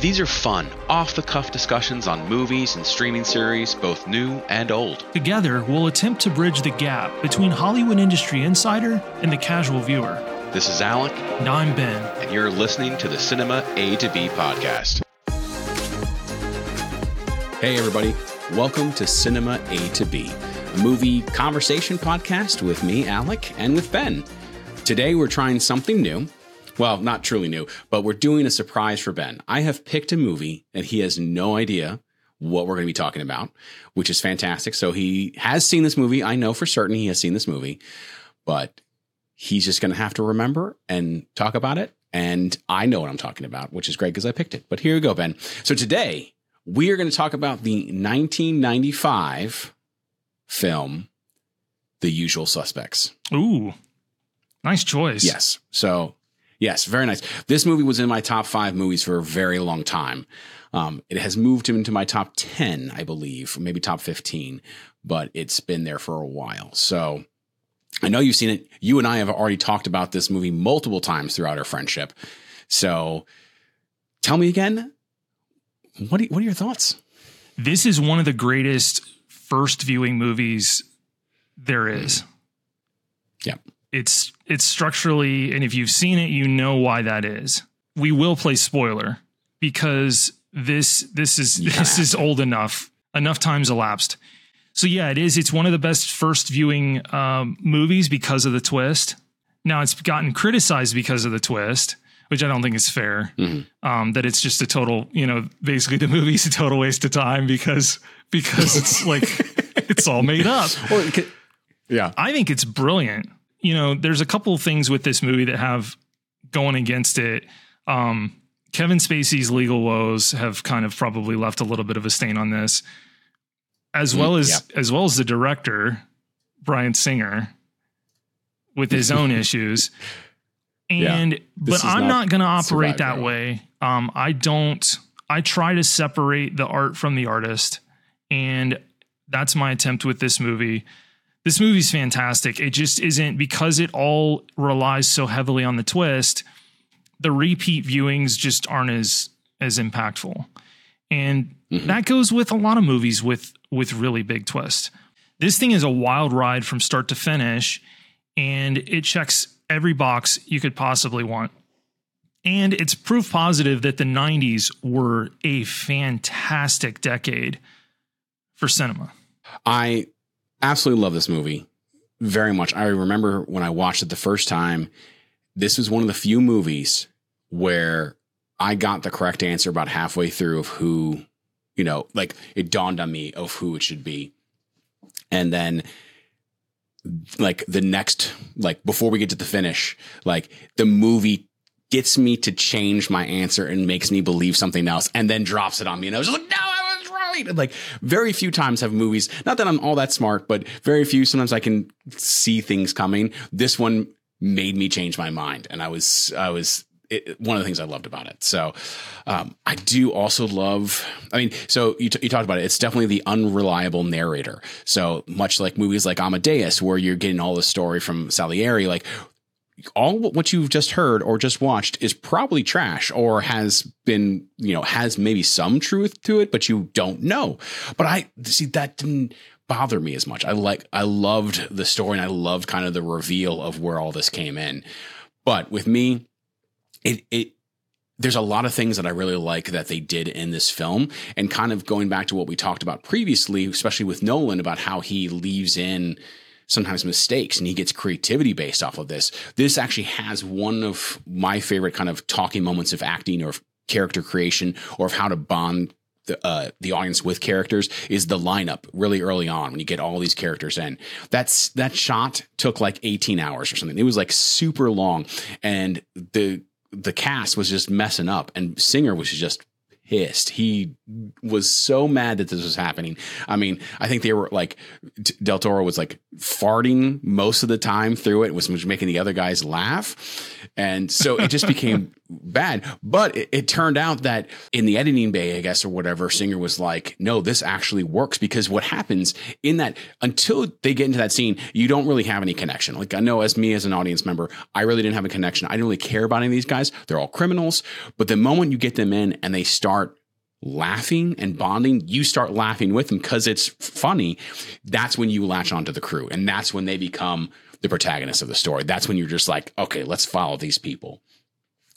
These are fun, off the cuff discussions on movies and streaming series, both new and old. Together, we'll attempt to bridge the gap between Hollywood industry insider and the casual viewer. This is Alec, And I'm Ben. and you're listening to the Cinema A to B podcast. Hey, everybody. Welcome to Cinema A to B, a movie conversation podcast with me, Alec, and with Ben. Today, we're trying something new. Well, not truly new, but we're doing a surprise for Ben. I have picked a movie and he has no idea what we're going to be talking about, which is fantastic. So he has seen this movie. I know for certain he has seen this movie, but he's just going to have to remember and talk about it. And I know what I'm talking about, which is great because I picked it. But here you go, Ben. So today we are going to talk about the 1995 film, The Usual Suspects. Ooh, nice choice. Yes. So, yes, very nice. This movie was in my top five movies for a very long time. Um, it has moved him into my top 10, I believe, maybe top 15, but it's been there for a while. So, I know you've seen it. You and I have already talked about this movie multiple times throughout our friendship. So, tell me again, what are, what are your thoughts? This is one of the greatest first viewing movies there is. Yeah. It's it's structurally, and if you've seen it, you know why that is. We will play spoiler because this this is You this is old enough. Enough times elapsed. So yeah, it is. It's one of the best first viewing um, movies because of the twist. Now it's gotten criticized because of the twist, which I don't think is fair. Mhm. Um, that it's just a total, you know, basically the movie's a total waste of time because because it's like it's all made up. Well, it could- yeah. I think it's brilliant. You know, there's a couple of things with this movie that have going against it. Um, Kevin Spacey's legal woes have kind of probably left a little bit of a stain on this, as well Mm, as yeah. as well as the director Bryan Singer with his own issues. Yeah. And This but I'm not not going to operate that way. Um, I don't. I try to separate the art from the artist, and that's my attempt with this movie. This movie's fantastic. It just isn't because it all relies so heavily on the twist. The repeat viewings just aren't as as impactful, and Mhm. that goes with a lot of movies with with really big twists. This thing is a wild ride from start to finish, and it checks every box you could possibly want. And it's proof positive that the 90s were a fantastic decade for cinema. I absolutely love this movie very much. I remember when I watched it the first time, this was one of the few movies where I got the correct answer about halfway through of who, you know, like it dawned on me of who it should be. And then like the next like before we get to the finish, like the movie gets me to change my answer and makes me believe something else and then drops it on me and I was just like, no, I And like very few times have movies, not that I'm all that smart, but very few, sometimes I can see things coming. This one made me change my mind. And I was, I was, it, one of the things I loved about it. So, um, I do also love, I mean, so you, t- you talked about it. It's definitely the unreliable narrator. So much like movies like Amadeus, where you're getting all the story from Salieri, like all what you've just heard or just watched is probably trash or has been, you know, has maybe some truth to it, but you don't know. But I see that didn't bother me as much. I like, I loved the story and I loved kind of the reveal of where all this came in. But with me, it, it, there's a lot of things that I really like that they did in this film. And kind of going back to what we talked about previously, especially with Nolan about how he leaves in sometimes mistakes and he gets creativity based off of this. This actually has one of my favorite kind of talking moments of acting or of character creation or of how to bond the, uh, the audience with characters is the lineup really early on when you get all these characters in. That's that shot took like 18 hours or something. It was like super long and the the cast was just messing up and Singer was just pissed. He was so mad that this was happening. I mean, I think they were like Del Toro was like farting most of the time through it, was was making the other guys laugh, and so it just became bad. But it, it, turned out that in the editing bay, I guess, or whatever, Singer was like, no, this actually works because what happens in that until they get into that scene, you don't really have any connection. Like I know as me as an audience member, I really didn't have a connection. I didn't really care about any of these guys. They're all criminals. But the moment you get them in and they start laughing and bonding, you start laughing with them because it's funny. That's when you latch onto the crew. And that's when they become the protagonist of the story. That's when you're just like, okay, let's follow these people.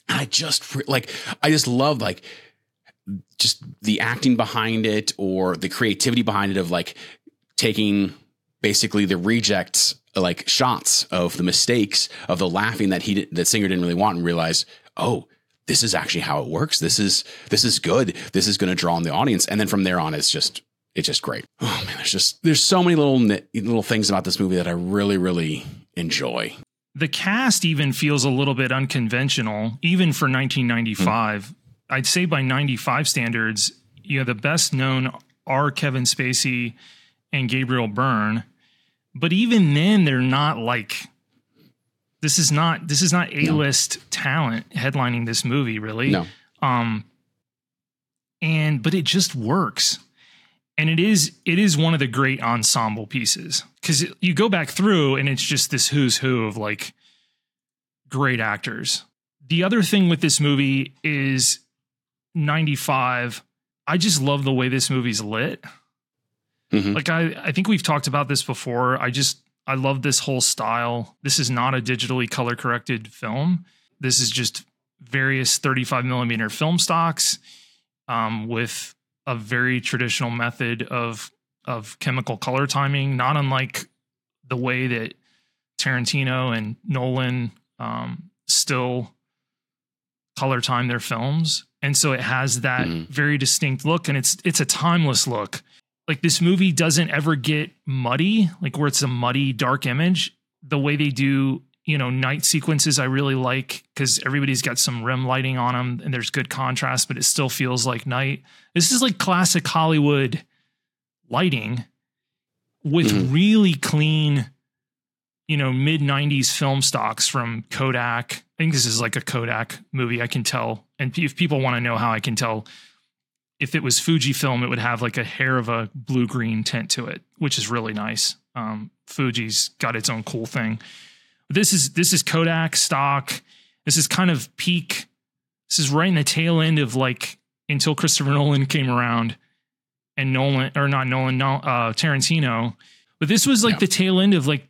And I just like I just love like just the acting behind it or the creativity behind it of like taking basically the rejects like shots of the mistakes of the laughing that he that singer didn't really want and realize oh this is actually how it works this is this is good this is going to draw in the audience and then from there on it's just it's just great oh man there's just there's so many little little things about this movie that I really really enjoy the cast even feels a little bit unconventional, even for 1995. Mm. I'd say by 95 standards, you know, the best known are Kevin Spacey and Gabriel Byrne. But even then, they're not like this is not this is not A-list no. talent headlining this movie, really. No. Um and but it just works and it is it is one of the great ensemble pieces because you go back through and it's just this who's who of like great actors. The other thing with this movie is 95. I just love the way this movie's lit. Mm-hmm. Like I I think we've talked about this before. I just I love this whole style. This is not a digitally color corrected film. This is just various 35 millimeter film stocks um, with a very traditional method of of chemical color timing, not unlike the way that Tarantino and Nolan um, still color time their films, and so it has that mm-hmm. very distinct look, and it's it's a timeless look. Like this movie doesn't ever get muddy, like where it's a muddy dark image. The way they do you know night sequences i really like because everybody's got some rim lighting on them and there's good contrast but it still feels like night this is like classic hollywood lighting with mm-hmm. really clean you know mid 90s film stocks from kodak i think this is like a kodak movie i can tell and if people want to know how i can tell if it was fujifilm it would have like a hair of a blue green tint to it which is really nice um, fuji's got its own cool thing this is this is Kodak stock. This is kind of peak. This is right in the tail end of like until Christopher Nolan came around and Nolan or not Nolan, no, uh, Tarantino. But this was like yeah. the tail end of like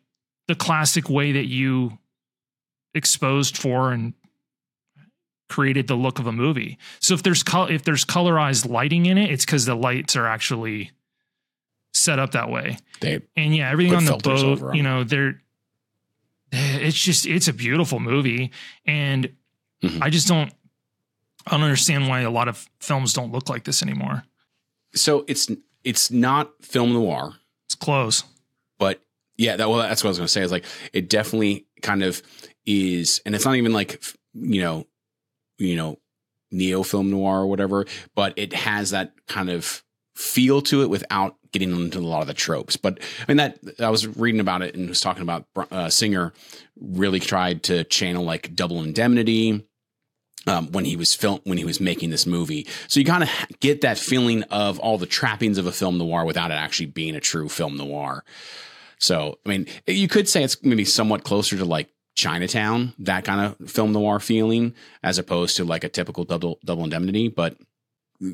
the classic way that you exposed for and created the look of a movie. So if there's col- if there's colorized lighting in it, it's because the lights are actually set up that way. They and yeah, everything on the boat, you know, they're it's just it's a beautiful movie and mm-hmm. i just don't i don't understand why a lot of films don't look like this anymore so it's it's not film noir it's close but yeah that well that's what i was going to say is like it definitely kind of is and it's not even like you know you know neo film noir or whatever but it has that kind of feel to it without getting into a lot of the tropes. But I mean, that I was reading about it and was talking about uh, Singer really tried to channel like Double Indemnity. Um, when he was film when he was making this movie, so you kind of get that feeling of all the trappings of a film noir without it actually being a true film noir. So, I mean, you could say it's maybe somewhat closer to like Chinatown, that kind of film noir feeling, as opposed to like a typical double double indemnity. But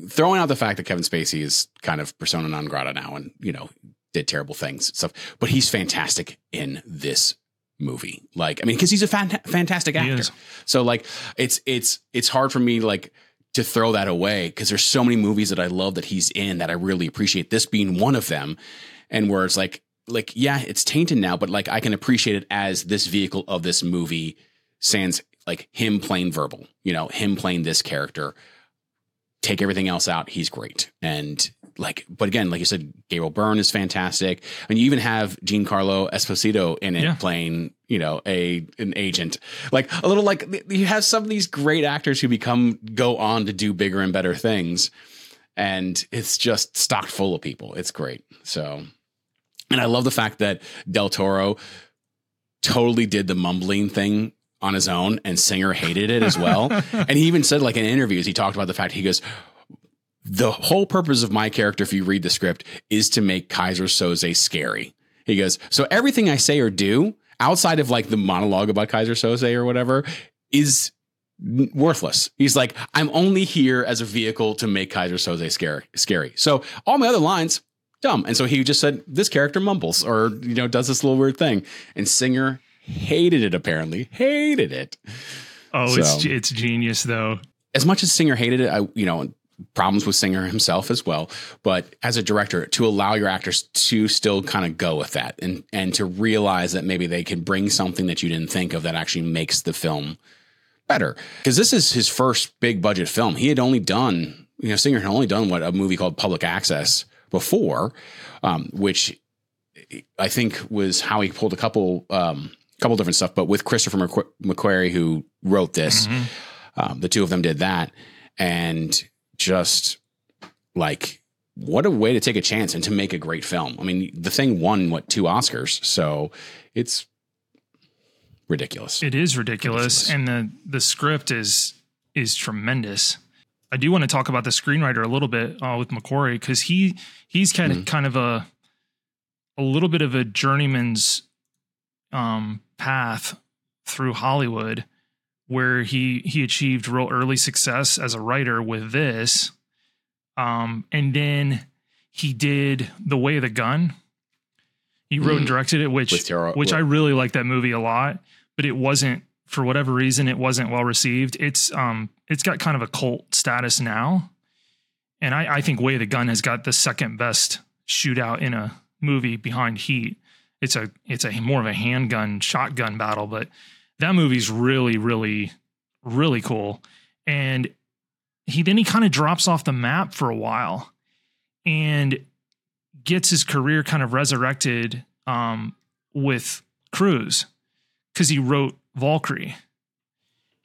throwing out the fact that Kevin Spacey is kind of persona non grata now and, you know, did terrible things stuff, but he's fantastic in this movie. Like, I mean, cause he's a fan- fantastic actor. So like, it's, it's, it's hard for me like to throw that away because there's so many movies that I love that he's in that I really appreciate this being one of them. And where it's like, like, yeah, it's tainted now, but like I can appreciate it as this vehicle of this movie sans like him playing verbal, you know, him playing this character take everything else out, he's great. And like, but again, like you said, Gabriel Byrne is fantastic. And you even have Giancarlo Esposito in it yeah. playing, you know, a an agent. Like a little like you have some of these great actors who become go on to do bigger and better things. And it's just stocked full of people. It's great. So and I love the fact that Del Toro totally did the mumbling thing on his own, and Singer hated it as well. and he even said, like in interviews, he talked about the fact he goes, "The whole purpose of my character, if you read the script, is to make Keyser Söze scary." He goes, "So everything I say or do." Outside of like the monologue about Keyser Söze or whatever, is worthless. He's like, I'm only here as a vehicle to make Keyser Söze scary. Scary. So all my other lines, dumb. And so he just said, this character mumbles or you know does this little weird thing. And Singer hated it. Apparently, hated it. Oh, so, it's it's genius though. As much as Singer hated it, I you know problems with Singer himself as well. But as a director, to allow your actors to still kind of go with that and and to realize that maybe they can bring something that you didn't think of that actually makes the film better. Because this is his first big budget film. He had only done, you know, Singer had only done what a movie called Public Access before, um, which I think was how he pulled a couple um, couple different stuff. But with Christopher McQuarrie, who wrote this, mm-hmm. um, the two of them did that, and just like what a way to take a chance and to make a great film. I mean, the thing won what two Oscars, so it's ridiculous. It is ridiculous, ridiculous. and the the script is is tremendous. I do want to talk about the screenwriter a little bit uh, with McQuarrie because he he's kind of mm-hmm. kind of a a little bit of a journeyman's um, path through Hollywood, where he he achieved real early success as a writer with this, um, and then he did The Way of the Gun. He wrote mm. and directed it, which Tara, which I really like that movie a lot, but it wasn't for whatever reason it wasn't well received. It's um it's got kind of a cult status now, and I, I think Way of the Gun has got the second best shootout in a movie behind Heat. It's a it's a more of a handgun shotgun battle, but that movie's really really really cool. And he then he kind of drops off the map for a while, and gets his career kind of resurrected um, with Cruise because he wrote Valkyrie,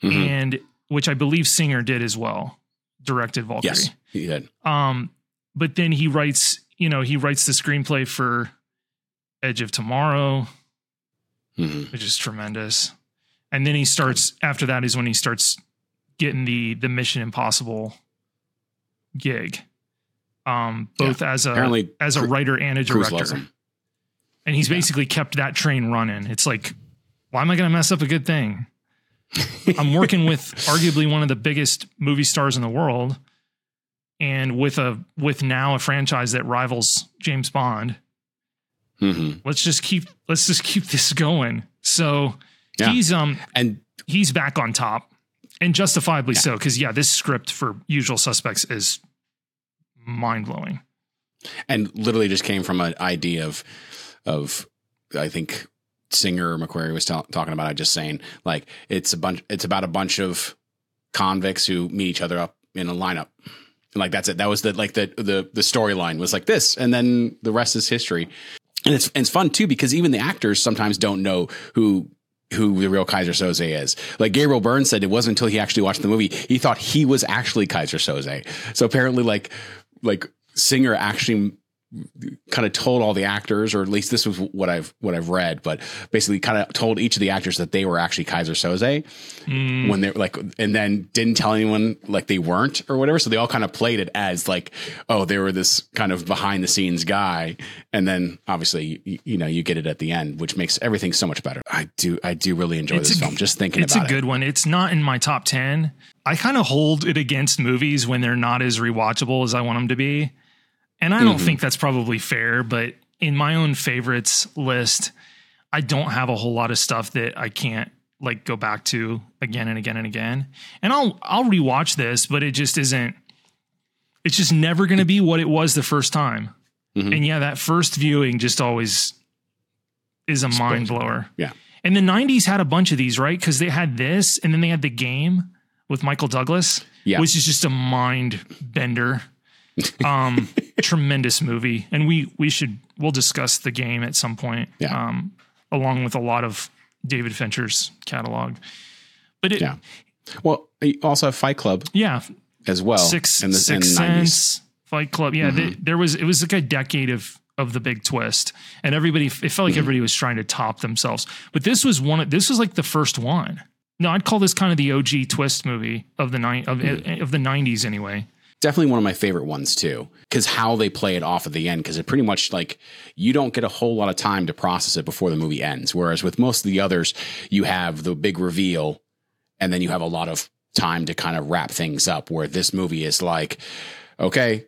mm-hmm. and which I believe Singer did as well, directed Valkyrie. Yes, he did. Um, but then he writes, you know, he writes the screenplay for Edge of Tomorrow, mm-hmm. which is tremendous. And then he starts. After that is when he starts getting the the Mission Impossible gig, um, both yeah. as a Apparently, as a writer and a director. And he's yeah. basically kept that train running. It's like why am I going to mess up a good thing? I'm working with arguably one of the biggest movie stars in the world and with a with now a franchise that rivals James Bond. Mm-hmm. Let's just keep let's just keep this going. So yeah. he's um and he's back on top and justifiably yeah. so because yeah, this script for Usual Suspects is mind blowing. And literally just came from an idea of of I think Singer McQuarrie was talking about. I just saying like it's a bunch. It's about a bunch of convicts who meet each other up in a lineup. And like that's it. That was the like the the the storyline was like this, and then the rest is history. And it's and it's fun too because even the actors sometimes don't know who who the real Keyser Söze is. Like Gabriel Byrne said, it wasn't until he actually watched the movie he thought he was actually Keyser Söze. So apparently, like like Singer actually kind of told all the actors, or at least this was what I've what I've read, but basically kind of told each of the actors that they were actually Keyser Söze mm. when they like, and then didn't tell anyone like they weren't or whatever. So they all kind of played it as like, oh, they were this kind of behind the scenes guy, and then obviously you, you know you get it at the end, which makes everything so much better. I do I do really enjoy it's this a, film. Just thinking it's about it. It's a good one. It's not in my top ten. I kind of hold it against movies when they're not as rewatchable as I want them to be and I don't mm-hmm. think that's probably fair, but in my own favorites list, I don't have a whole lot of stuff that I can't like go back to again and again and again. And I'll I'll rewatch this, but it just isn't it's just never going to be what it was the first time. Mm-hmm. And yeah, that first viewing just always is a mind blower. Yeah. And the 90s had a bunch of these, right? Cuz they had this and then they had the game with Michael Douglas, yeah. which is just a mind bender. Um, tremendous movie, and we we should we'll discuss the game at some point. Yeah. Um, along with a lot of David Fincher's catalog, but it, yeah. Well, you also have Fight Club. Yeah. As well. Six, in the, Six in Sense, Fight Club. Yeah. Mm-hmm. The, there was it was like a decade of of the big twist, and everybody it felt like mm-hmm. everybody was trying to top themselves. But this was one. of, This was like the first one. no, I'd call this kind of the OG twist movie of the nine of, of the nineties anyway. Definitely one of my favorite ones too because how they play it off at the end because it pretty much like you don't get a whole lot of time to process it before the movie ends whereas with most of the others you have the big reveal and then you have a lot of time to kind of wrap things up where this movie is like okay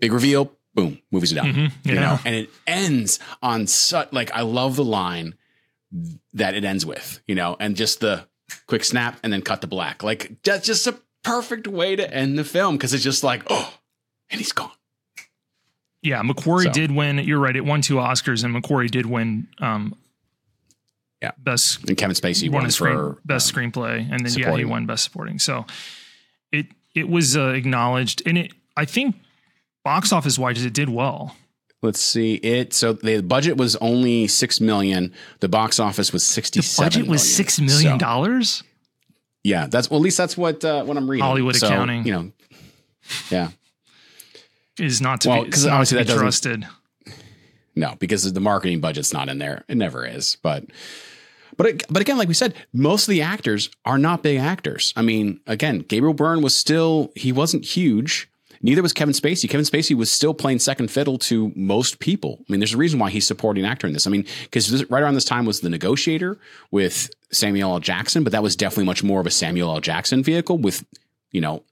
big reveal boom movies are done. Mhm, you know? And it ends on such like i love the line that it ends with you know? And just the quick snap and then cut to black. Like that's just a perfect way to end the film because it's just like oh and he's gone Yeah, McQuarrie So- did win. You're right. It won two Oscars, and McQuarrie did win. Um, Yeah. best and kevin spacey won won screen, for best um, screenplay, and then yeah, he won best supporting. So it it was uh, acknowledged, and it I think box office wise it did well. let's see it so the budget was only six million the box office was sixty. The 67 budget was million. six million So, dollars. Yeah that's well at least that's what uh, what i'm reading Hollywood So, accounting. you know yeah Is not to Well, be, 'cause is not obviously to be that trusted. No, because the marketing budget's not in there. It never is. But but but again, like we said, most of the actors are not big actors. I mean, again, Gabriel Byrne was still he wasn't huge. Neither was Kevin Spacey. Kevin Spacey was still playing second fiddle to most people. I mean, there's a reason why he's supporting actor in this. I mean, because right around this time was The Negotiator with Samuel L. Jackson, but that was definitely much more of a Samuel L. Jackson vehicle with, you know,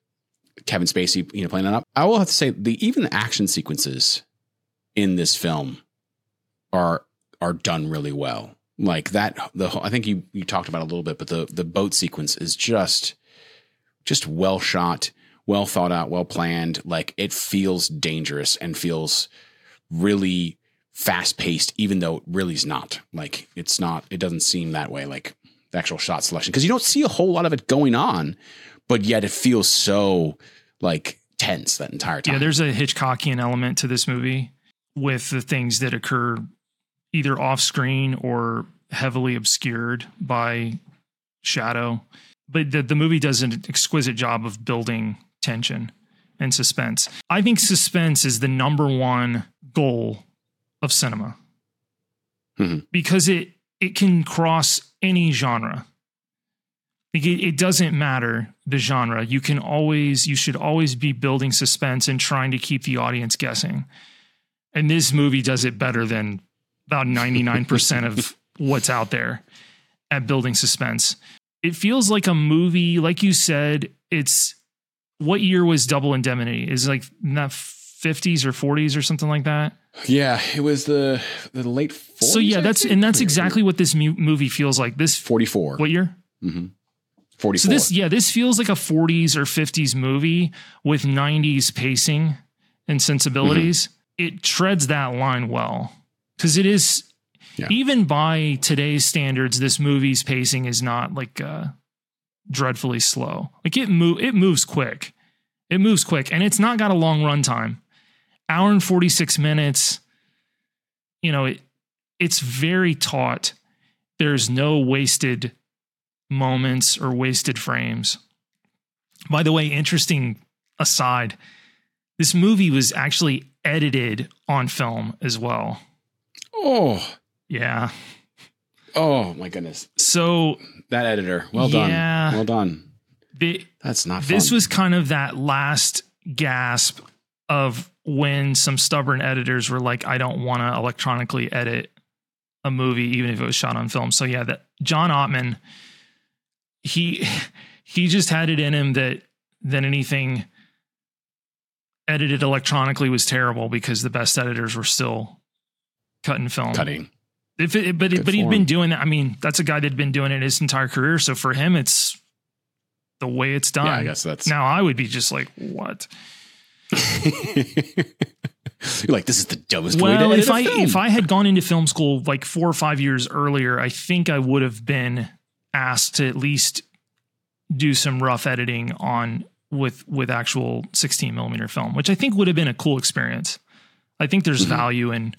Kevin Spacey, you know, playing that up. I will have to say the even the action sequences in this film are are done really well. Like that, the whole, I think you you talked about it a little bit, but the the boat sequence is just just well shot, well thought out, well planned. Like it feels dangerous and feels really fast paced, even though it really is not. Like it's not. It doesn't seem that way. Like the actual shot selection, because you don't see a whole lot of it going on, but yet it feels so like tense that entire time. Yeah, there's a Hitchcockian element to this movie with the things that occur either off screen or heavily obscured by shadow. But the, the movie does an exquisite job of building tension and suspense. I think suspense is the number one goal of cinema Mhm. because it it can cross any genre. Like, It, it doesn't matter the genre. You can always, you should always be building suspense and trying to keep the audience guessing. And this movie does it better than about 99% of what's out there at building suspense. It feels like a movie, like you said, it's what year was Double Indemnity? Is it like not 50s or 40s or something like that? Yeah, it was the the late 40s. so yeah, I that's think? and that's exactly what this mu- movie feels like. This 44. what year? Mm-hmm. 44. So this, yeah, this feels like a 40s or 50s movie with 90s pacing and sensibilities. It treads that line well because it is, Yeah. even by today's standards, this movie's pacing is not like uh, dreadfully slow. Like it move, it moves quick. It moves quick, and it's not got a long runtime. Hour and 46 minutes. You know, it it's very taut. There's no wasted moments or wasted frames. By the way, interesting aside, this movie was actually edited on film as well. oh, Yeah. Oh my goodness. So That editor. Well Yeah. done. Well done. the, That's not fun. this was kind of that last gasp of when some stubborn editors were like, I don't want to electronically edit a movie, even if it was shot on film. So yeah, that John Ottman, he he just had it in him that that anything edited electronically was terrible because the best editors were still cutting film. cutting. If it, but Good but he'd been doing that. I mean, that's a guy that'd been doing it his entire career. So for him, it's the way it's done. Yeah, I guess that's. Now I would be just like, what? You're like, this is the dumbest way to Well, if I if I had gone into film school like four or five years earlier, I think I would have been asked to at least do some rough editing on with with actual 16 millimeter film, which I think would have been a cool experience. I think there's Mhm. value in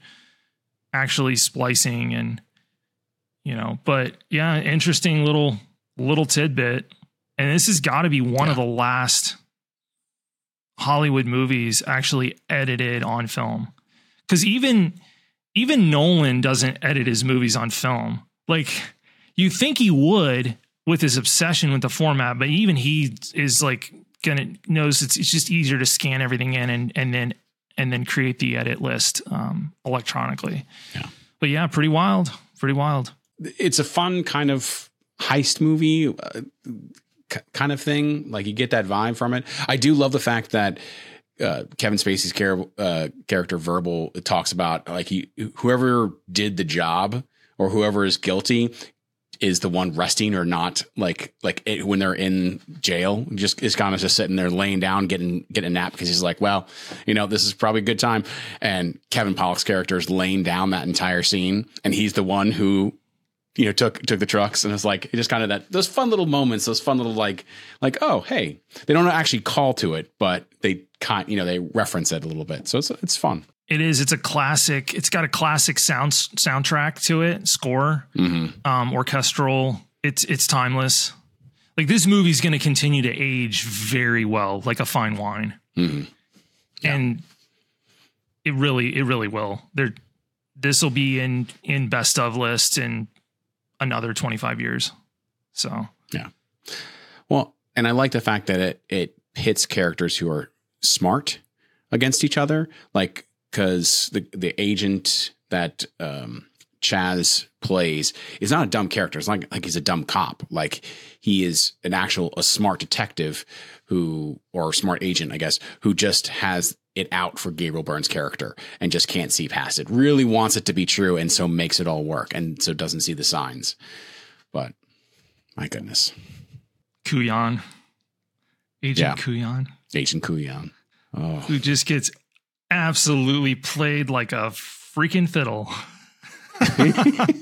actually splicing and you know, but yeah, interesting little little tidbit. And this has got to be one of the last Hollywood movies actually edited on film. Cuz even even Nolan doesn't edit his movies on film. Like you think he would with his obsession with the format, but even he is like gonna knows it's it's just easier to scan everything in and and then and then create the edit list um, electronically. Yeah. But yeah, pretty wild, pretty wild. It's a fun kind of heist movie uh, kind of thing. Like you get that vibe from it. I do love the fact that uh, Kevin Spacey's uh, character verbal talks about like he whoever did the job or whoever is guilty is the one resting or not like like it, when they're in jail just is kind of just sitting there laying down getting getting a nap because he's like well you know this is probably a good time. And Kevin Pollak's character is laying down that entire scene and he's the one who you know took took the trucks and it's like it just kind of that those fun little moments those fun little like like oh hey. They don't actually call to it but they kind you know they reference it a little bit. So it's it's fun It is. It's a classic. It's got a classic sound soundtrack to it, score, um, orchestral. It's it's timeless. Like this movie's going to continue to age very well, like a fine wine, and it really it really will. There, this will be in in best of list in another twenty five years. So yeah. Well, and I like the fact that it it hits characters who are smart against each other, like because the the agent that um, Chazz plays is not a dumb character. It's not like he's a dumb cop. Like he is an actual a smart detective who or smart agent, I guess, who just has it out for Gabriel Byrne's character and just can't see past it. Really wants it to be true, and so makes it all work, and so doesn't see the signs. But my goodness. Kujan, Agent Yeah. Kujan, Agent Kujan. Oh, who just gets absolutely played like a freaking fiddle.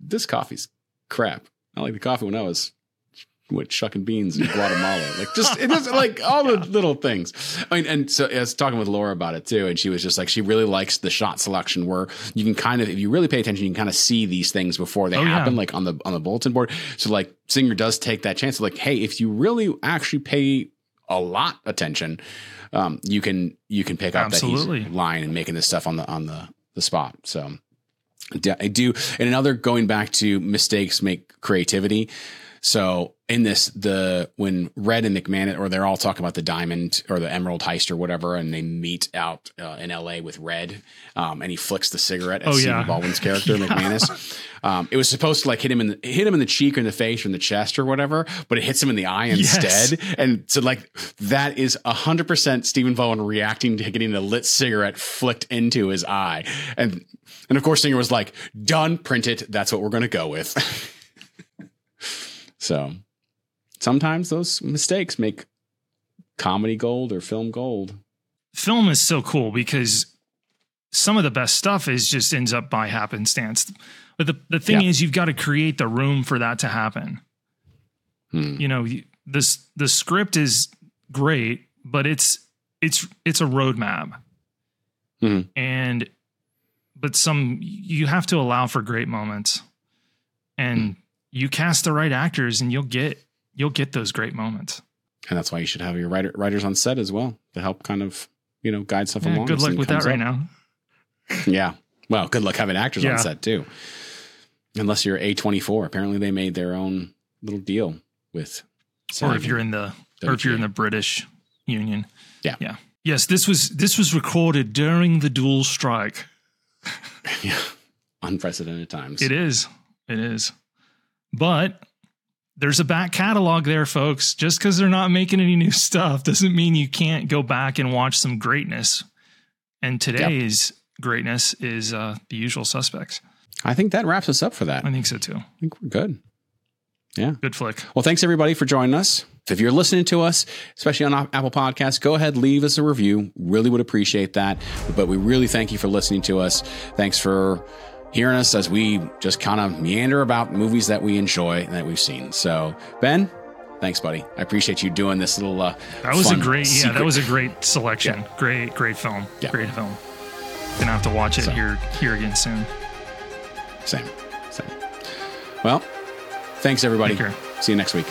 this coffee's crap. I like the coffee when I was what shucking beans in Guatemala. Like just it is like all the little things. I mean, and so I was talking with Laura about it too, and she was just like she really likes the shot selection where you can kind of if you really pay attention, you can kind of see these things before they Oh, yeah. happen, like on the on the bulletin board. So like Singer does take that chance. Of like, hey, if you really actually pay a lot attention, um, you can you can pick up that he's lying and making this stuff on the on the the spot. So I do. And another going back to mistakes make creativity. So in this, the when Red and McManus, or they're all talking about the diamond or the emerald heist or whatever, and they meet out uh, in L.A. with Red, um, and he flicks the cigarette at Oh, Stephen yeah. Baldwin's character McManus. Um, it was supposed to like hit him in the, hit him in the cheek or in the face or in the chest or whatever, but it hits him in the eye Yes. instead. And so like that is hundred percent Stephen Baldwin reacting to getting a lit cigarette flicked into his eye, and and of course Singer was like, "Done, print it. That's what we're going to go with." so sometimes those mistakes make comedy gold or film gold. Film is so cool because some of the best stuff is just ends up by happenstance. But the, the thing Yeah. is, you've got to create the room for that to happen. Hmm. You know, this the script is great, but it's it's it's a roadmap, Mhm. and but some you have to allow for great moments, and you cast the right actors, and you'll get you'll get those great moments. And that's why you should have your writer, writers on set as well to help kind of you know guide stuff Yeah, along. good luck with that comes right now. Yeah. Well, good luck having actors Yeah. on set too. Unless you're A24. Apparently they made their own little deal with or if you're in the or if you're in the British Union. Yeah. Yeah. Yes, this was this was recorded during the dual strike. yeah. unprecedented times. It is. It is. But there's a back catalog there, folks. Just because they're not making any new stuff doesn't mean you can't go back and watch some greatness. And today's greatness is uh, the usual suspects. I think that wraps us up for that. I think so too. I think we're good. Yeah. Good flick. Well, thanks everybody for joining us. If you're listening to us, especially on Apple Podcasts, go ahead, leave us a review. Really would appreciate that. But we really thank you for listening to us. Thanks for hearing us as we just kind of meander about movies that we enjoy and that we've seen. So, Ben, thanks, buddy. I appreciate you doing this little. Uh, That was a great, yeah, that was a great selection. Great, great film. Yeah. Great film. Gonna have to watch it So. here here again soon. Same. Same. Well, thanks everybody. Take care. See you next week.